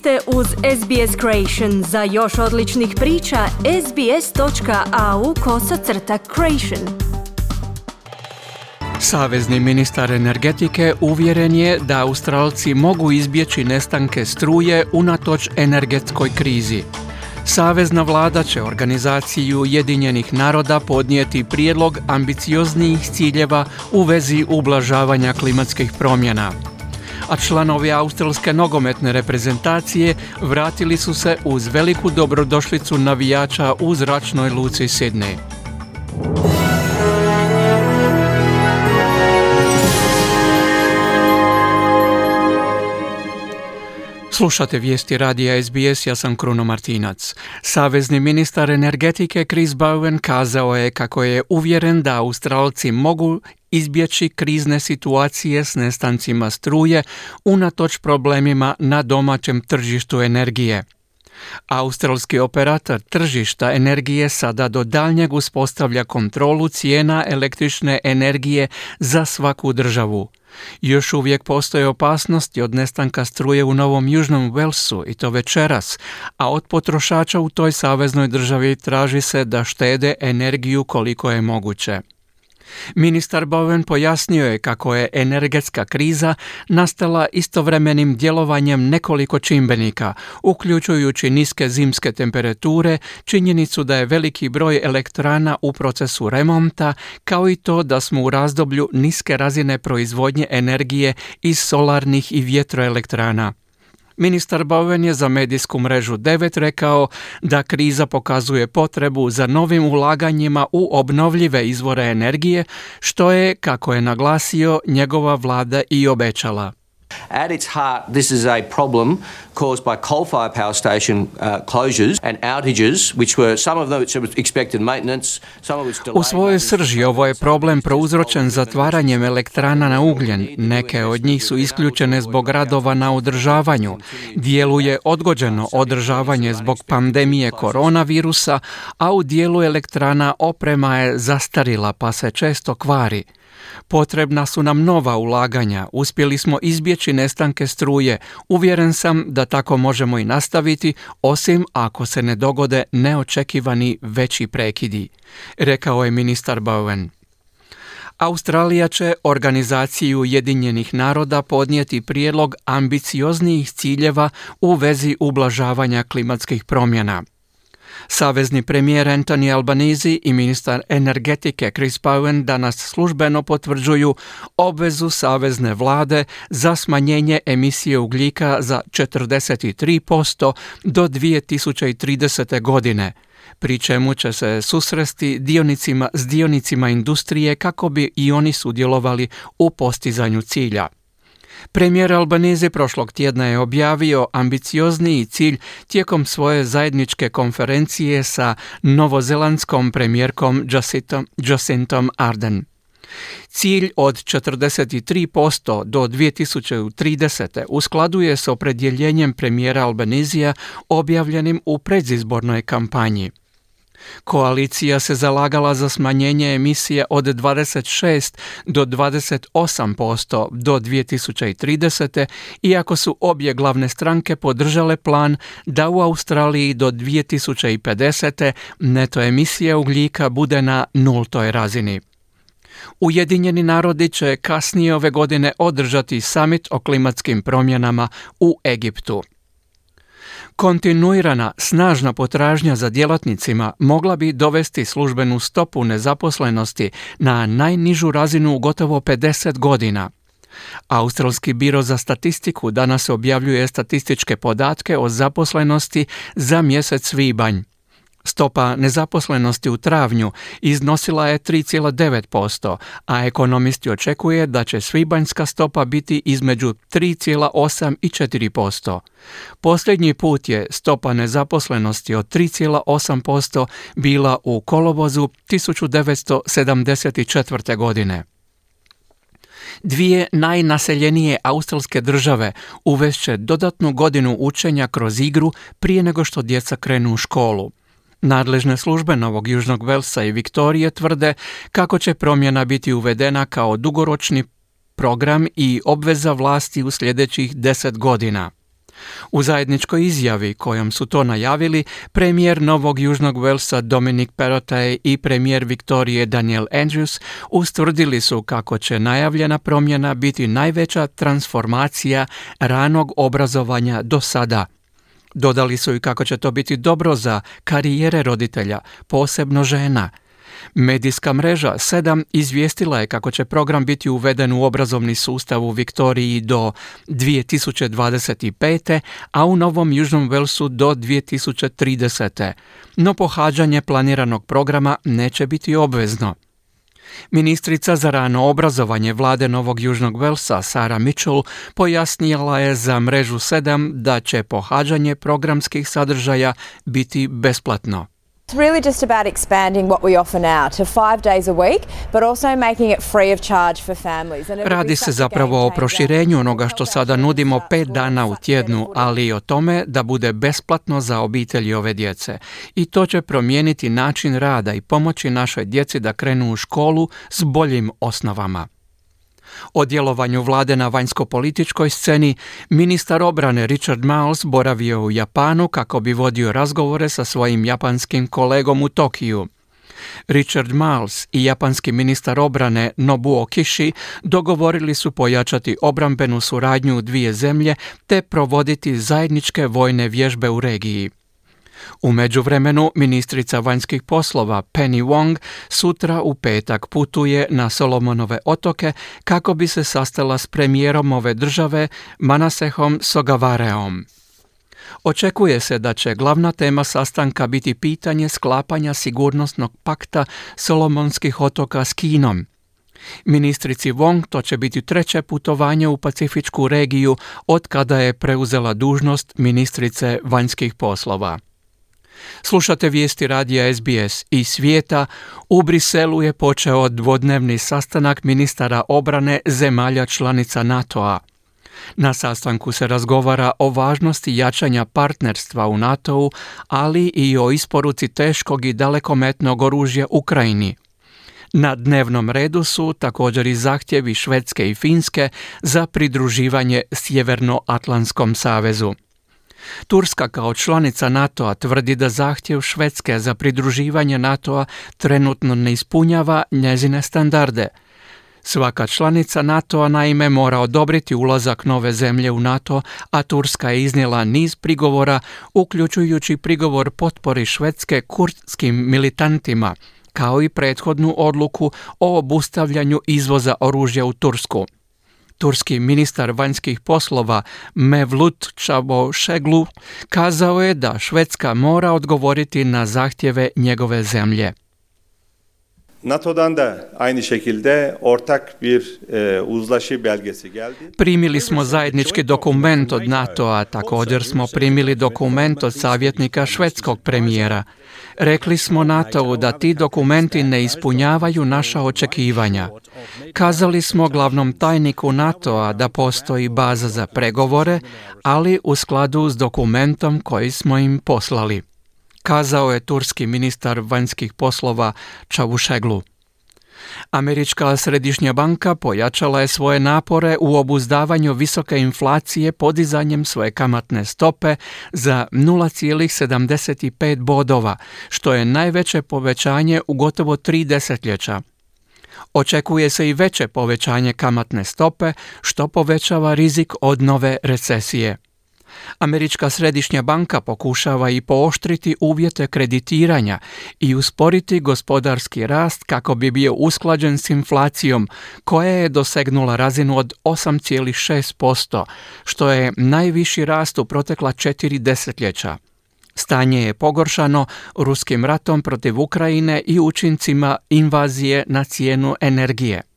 ste uz SBS Creation. Za još odličnih priča, sbs.au kosacrta creation. Savezni ministar energetike uvjeren je da Australci mogu izbjeći nestanke struje unatoč energetskoj krizi. Savezna vlada će organizaciju Ujedinjenih naroda podnijeti prijedlog ambicioznijih ciljeva u vezi ublažavanja klimatskih promjena a članovi australske nogometne reprezentacije vratili su se uz veliku dobrodošlicu navijača u zračnoj luci Sydney. Slušate vijesti radija SBS, ja sam Kruno Martinac. Savezni ministar energetike Chris Bowen kazao je kako je uvjeren da Australci mogu izbjeći krizne situacije s nestancima struje unatoč problemima na domaćem tržištu energije. Australski operator tržišta energije sada do daljnjeg uspostavlja kontrolu cijena električne energije za svaku državu. Još uvijek postoje opasnosti od nestanka struje u Novom Južnom Velsu i to večeras, a od potrošača u toj saveznoj državi traži se da štede energiju koliko je moguće. Ministar Bowen pojasnio je kako je energetska kriza nastala istovremenim djelovanjem nekoliko čimbenika, uključujući niske zimske temperature, činjenicu da je veliki broj elektrana u procesu remonta, kao i to da smo u razdoblju niske razine proizvodnje energije iz solarnih i vjetroelektrana. Ministar Bowen je za medijsku mrežu 9 rekao da kriza pokazuje potrebu za novim ulaganjima u obnovljive izvore energije, što je, kako je naglasio, njegova vlada i obećala. At its heart, this is a problem caused by coal-fired power station uh, closures and outages, which were some of them expected maintenance, some of which U svojoj srži ovo je problem prouzročen zatvaranjem elektrana na ugljen. Neke od njih su isključene zbog radova na održavanju. Dijelu je odgođeno održavanje zbog pandemije koronavirusa, a u dijelu elektrana oprema je zastarila pa se često kvari. Potrebna su nam nova ulaganja, uspjeli smo izbjeći nestanke struje, uvjeren sam da tako možemo i nastaviti, osim ako se ne dogode neočekivani veći prekidi, rekao je ministar Bowen. Australija će organizaciju Ujedinjenih naroda podnijeti prijedlog ambicioznijih ciljeva u vezi ublažavanja klimatskih promjena. Savezni premijer Anthony Albanese i ministar energetike Chris Bowen danas službeno potvrđuju obvezu savezne vlade za smanjenje emisije ugljika za 43% do 2030. godine pri čemu će se susresti dionicima s dionicima industrije kako bi i oni sudjelovali u postizanju cilja. Premijer Albaneze prošlog tjedna je objavio ambiciozniji cilj tijekom svoje zajedničke konferencije sa novozelandskom premijerkom Jacintom, Arden. Cilj od 43% do 2030. uskladuje s opredjeljenjem premijera Albanizija objavljenim u predizbornoj kampanji. Koalicija se zalagala za smanjenje emisije od 26 do 28% do 2030. iako su obje glavne stranke podržale plan da u Australiji do 2050. neto emisija ugljika bude na nultoj razini. Ujedinjeni narodi će kasnije ove godine održati summit o klimatskim promjenama u Egiptu. Kontinuirana, snažna potražnja za djelatnicima mogla bi dovesti službenu stopu nezaposlenosti na najnižu razinu u gotovo 50 godina. Australski biro za statistiku danas objavljuje statističke podatke o zaposlenosti za mjesec svibanj. Stopa nezaposlenosti u travnju iznosila je 3,9%, a ekonomisti očekuje da će svibanjska stopa biti između 3,8 i 4%. Posljednji put je stopa nezaposlenosti od 3,8% bila u kolovozu 1974. godine. Dvije najnaseljenije australske države uvešće dodatnu godinu učenja kroz igru prije nego što djeca krenu u školu. Nadležne službe Novog Južnog Velsa i Viktorije tvrde kako će promjena biti uvedena kao dugoročni program i obveza vlasti u sljedećih deset godina. U zajedničkoj izjavi kojom su to najavili, premijer Novog Južnog Velsa Dominik Perotej i premijer Viktorije Daniel Andrews ustvrdili su kako će najavljena promjena biti najveća transformacija ranog obrazovanja do sada. Dodali su i kako će to biti dobro za karijere roditelja, posebno žena – Medijska mreža 7 izvijestila je kako će program biti uveden u obrazovni sustav u Viktoriji do 2025. a u Novom Južnom Velsu do 2030. No pohađanje planiranog programa neće biti obvezno. Ministrica za rano obrazovanje vlade Novog Južnog Velsa Sara Mitchell pojasnila je za mrežu 7 da će pohađanje programskih sadržaja biti besplatno. It's really just about expanding what we offer now to five days a week, but also making it free of charge for families. Radi se zapravo o proširenju onoga što sada nudimo pet dana u tjednu, ali i o tome da bude besplatno za obitelji ove djece. I to će promijeniti način rada i pomoći našoj djeci da krenu u školu s boljim osnovama. O djelovanju vlade na vanjsko-političkoj sceni ministar obrane Richard Miles boravio u Japanu kako bi vodio razgovore sa svojim japanskim kolegom u Tokiju. Richard Miles i japanski ministar obrane Nobuo Kishi dogovorili su pojačati obrambenu suradnju u dvije zemlje te provoditi zajedničke vojne vježbe u regiji. U međuvremenu ministrica vanjskih poslova Penny Wong sutra u petak putuje na Solomonove otoke kako bi se sastala s premijerom ove države Manasehom Sogavareom. Očekuje se da će glavna tema sastanka biti pitanje sklapanja sigurnosnog pakta Solomonskih otoka s Kinom. Ministrici Wong to će biti treće putovanje u Pacifičku regiju od kada je preuzela dužnost ministrice vanjskih poslova. Slušate vijesti radija SBS i svijeta. U Briselu je počeo dvodnevni sastanak ministara obrane zemalja članica NATO-a. Na sastanku se razgovara o važnosti jačanja partnerstva u NATO-u, ali i o isporuci teškog i dalekometnog oružja Ukrajini. Na dnevnom redu su također i zahtjevi Švedske i Finske za pridruživanje Sjevernoatlantskom savezu. Turska kao članica NATO-a tvrdi da zahtjev Švedske za pridruživanje NATO-a trenutno ne ispunjava njezine standarde. Svaka članica NATO-a naime mora odobriti ulazak nove zemlje u NATO, a Turska je iznijela niz prigovora, uključujući prigovor potpori Švedske kurdskim militantima, kao i prethodnu odluku o obustavljanju izvoza oružja u Tursku. Turski ministar vanjskih poslova Mevlut Čavošeglu kazao je da Švedska mora odgovoriti na zahtjeve njegove zemlje. NATO'dan da aynı şekilde ortak bir e, uzlaşı belgesi geldi. Primili smo zajednički dokument od NATO-a, također smo primili dokument od savjetnika švedskog premijera. Rekli smo NATO-u da ti dokumenti ne ispunjavaju naša očekivanja. Kazali smo glavnom tajniku NATO-a da postoji baza za pregovore, ali u skladu s dokumentom koji smo im poslali kazao je turski ministar vanjskih poslova Čavušeglu. Američka središnja banka pojačala je svoje napore u obuzdavanju visoke inflacije podizanjem svoje kamatne stope za 0,75 bodova, što je najveće povećanje u gotovo tri desetljeća. Očekuje se i veće povećanje kamatne stope, što povećava rizik od nove recesije. Američka središnja banka pokušava i pooštriti uvjete kreditiranja i usporiti gospodarski rast kako bi bio usklađen s inflacijom koja je dosegnula razinu od 8,6%, što je najviši rast u protekla četiri desetljeća. Stanje je pogoršano ruskim ratom protiv Ukrajine i učincima invazije na cijenu energije.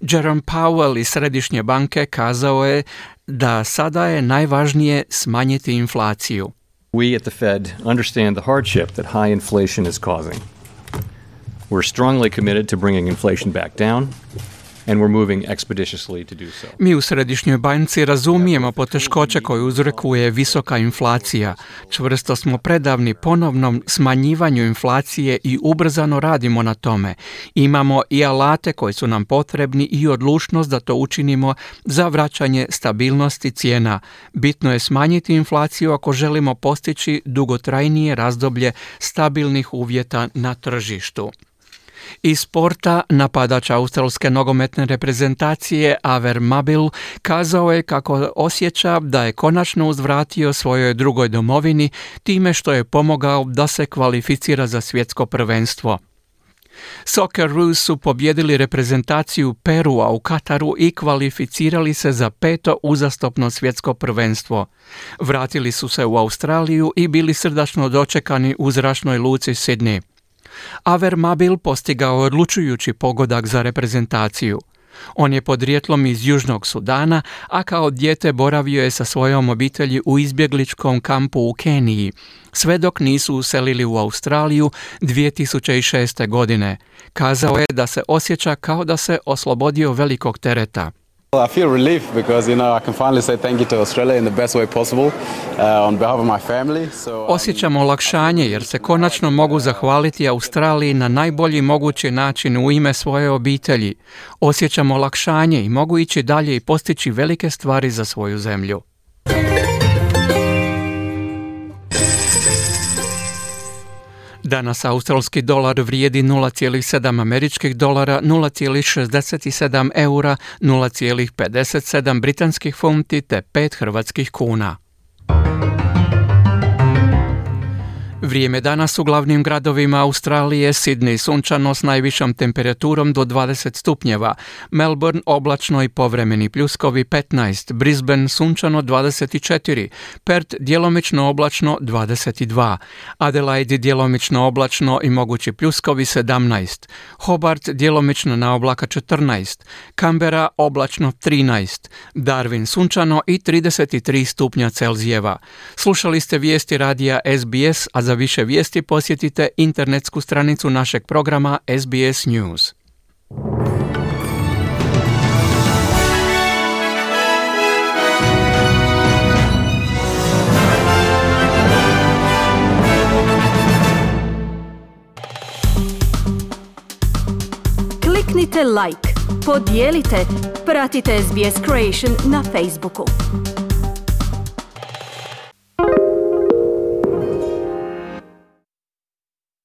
Jerome Powell iz Središnje banke kazao je da sada je najvažnije smanjiti inflaciju. We at the Fed understand the hardship that high inflation is causing. We're strongly committed to bringing inflation back down Mi u Središnjoj banci razumijemo poteškoće koje uzrokuje visoka inflacija. Čvrsto smo predavni ponovnom smanjivanju inflacije i ubrzano radimo na tome. Imamo i alate koji su nam potrebni i odlučnost da to učinimo za vraćanje stabilnosti cijena. Bitno je smanjiti inflaciju ako želimo postići dugotrajnije razdoblje stabilnih uvjeta na tržištu. Iz sporta napadač australske nogometne reprezentacije Aver Mabil kazao je kako osjeća da je konačno uzvratio svojoj drugoj domovini time što je pomogao da se kvalificira za svjetsko prvenstvo. Socceroos su pobjedili reprezentaciju Perua u Kataru i kvalificirali se za peto uzastopno svjetsko prvenstvo. Vratili su se u Australiju i bili srdačno dočekani u zračnoj luci Sydney. Aver Mabil postigao odlučujući pogodak za reprezentaciju. On je podrijetlom iz Južnog Sudana, a kao dijete boravio je sa svojom obitelji u izbjegličkom kampu u Keniji, sve dok nisu uselili u Australiju 2006. godine. Kazao je da se osjeća kao da se oslobodio velikog tereta. I feel relief because you know I can finally say thank you to Australia in the best way possible uh, on behalf of my family. So Osjećam olakšanje jer se konačno mogu zahvaliti Australiji na najbolji mogući način u ime svoje obitelji. Osjećam olakšanje i mogu ići dalje i postići velike stvari za svoju zemlju. Danas australski dolar vrijedi 0,7 američkih dolara, 0,67 eura, 0,57 britanskih funti te 5 hrvatskih kuna. Vrijeme danas u glavnim gradovima Australije, Sydney sunčano s najvišom temperaturom do 20 stupnjeva, Melbourne oblačno i povremeni pljuskovi 15, Brisbane sunčano 24, Perth djelomično oblačno 22, Adelaide djelomično oblačno i mogući pljuskovi 17, Hobart djelomično na oblaka 14, Canberra oblačno 13, Darwin sunčano i 33 stupnja Celzijeva. Slušali ste vijesti radija SBS, a za više vijesti posjetite internetsku stranicu našeg programa SBS News. Kliknite like, podijelite, pratite SBS Creation na Facebooku.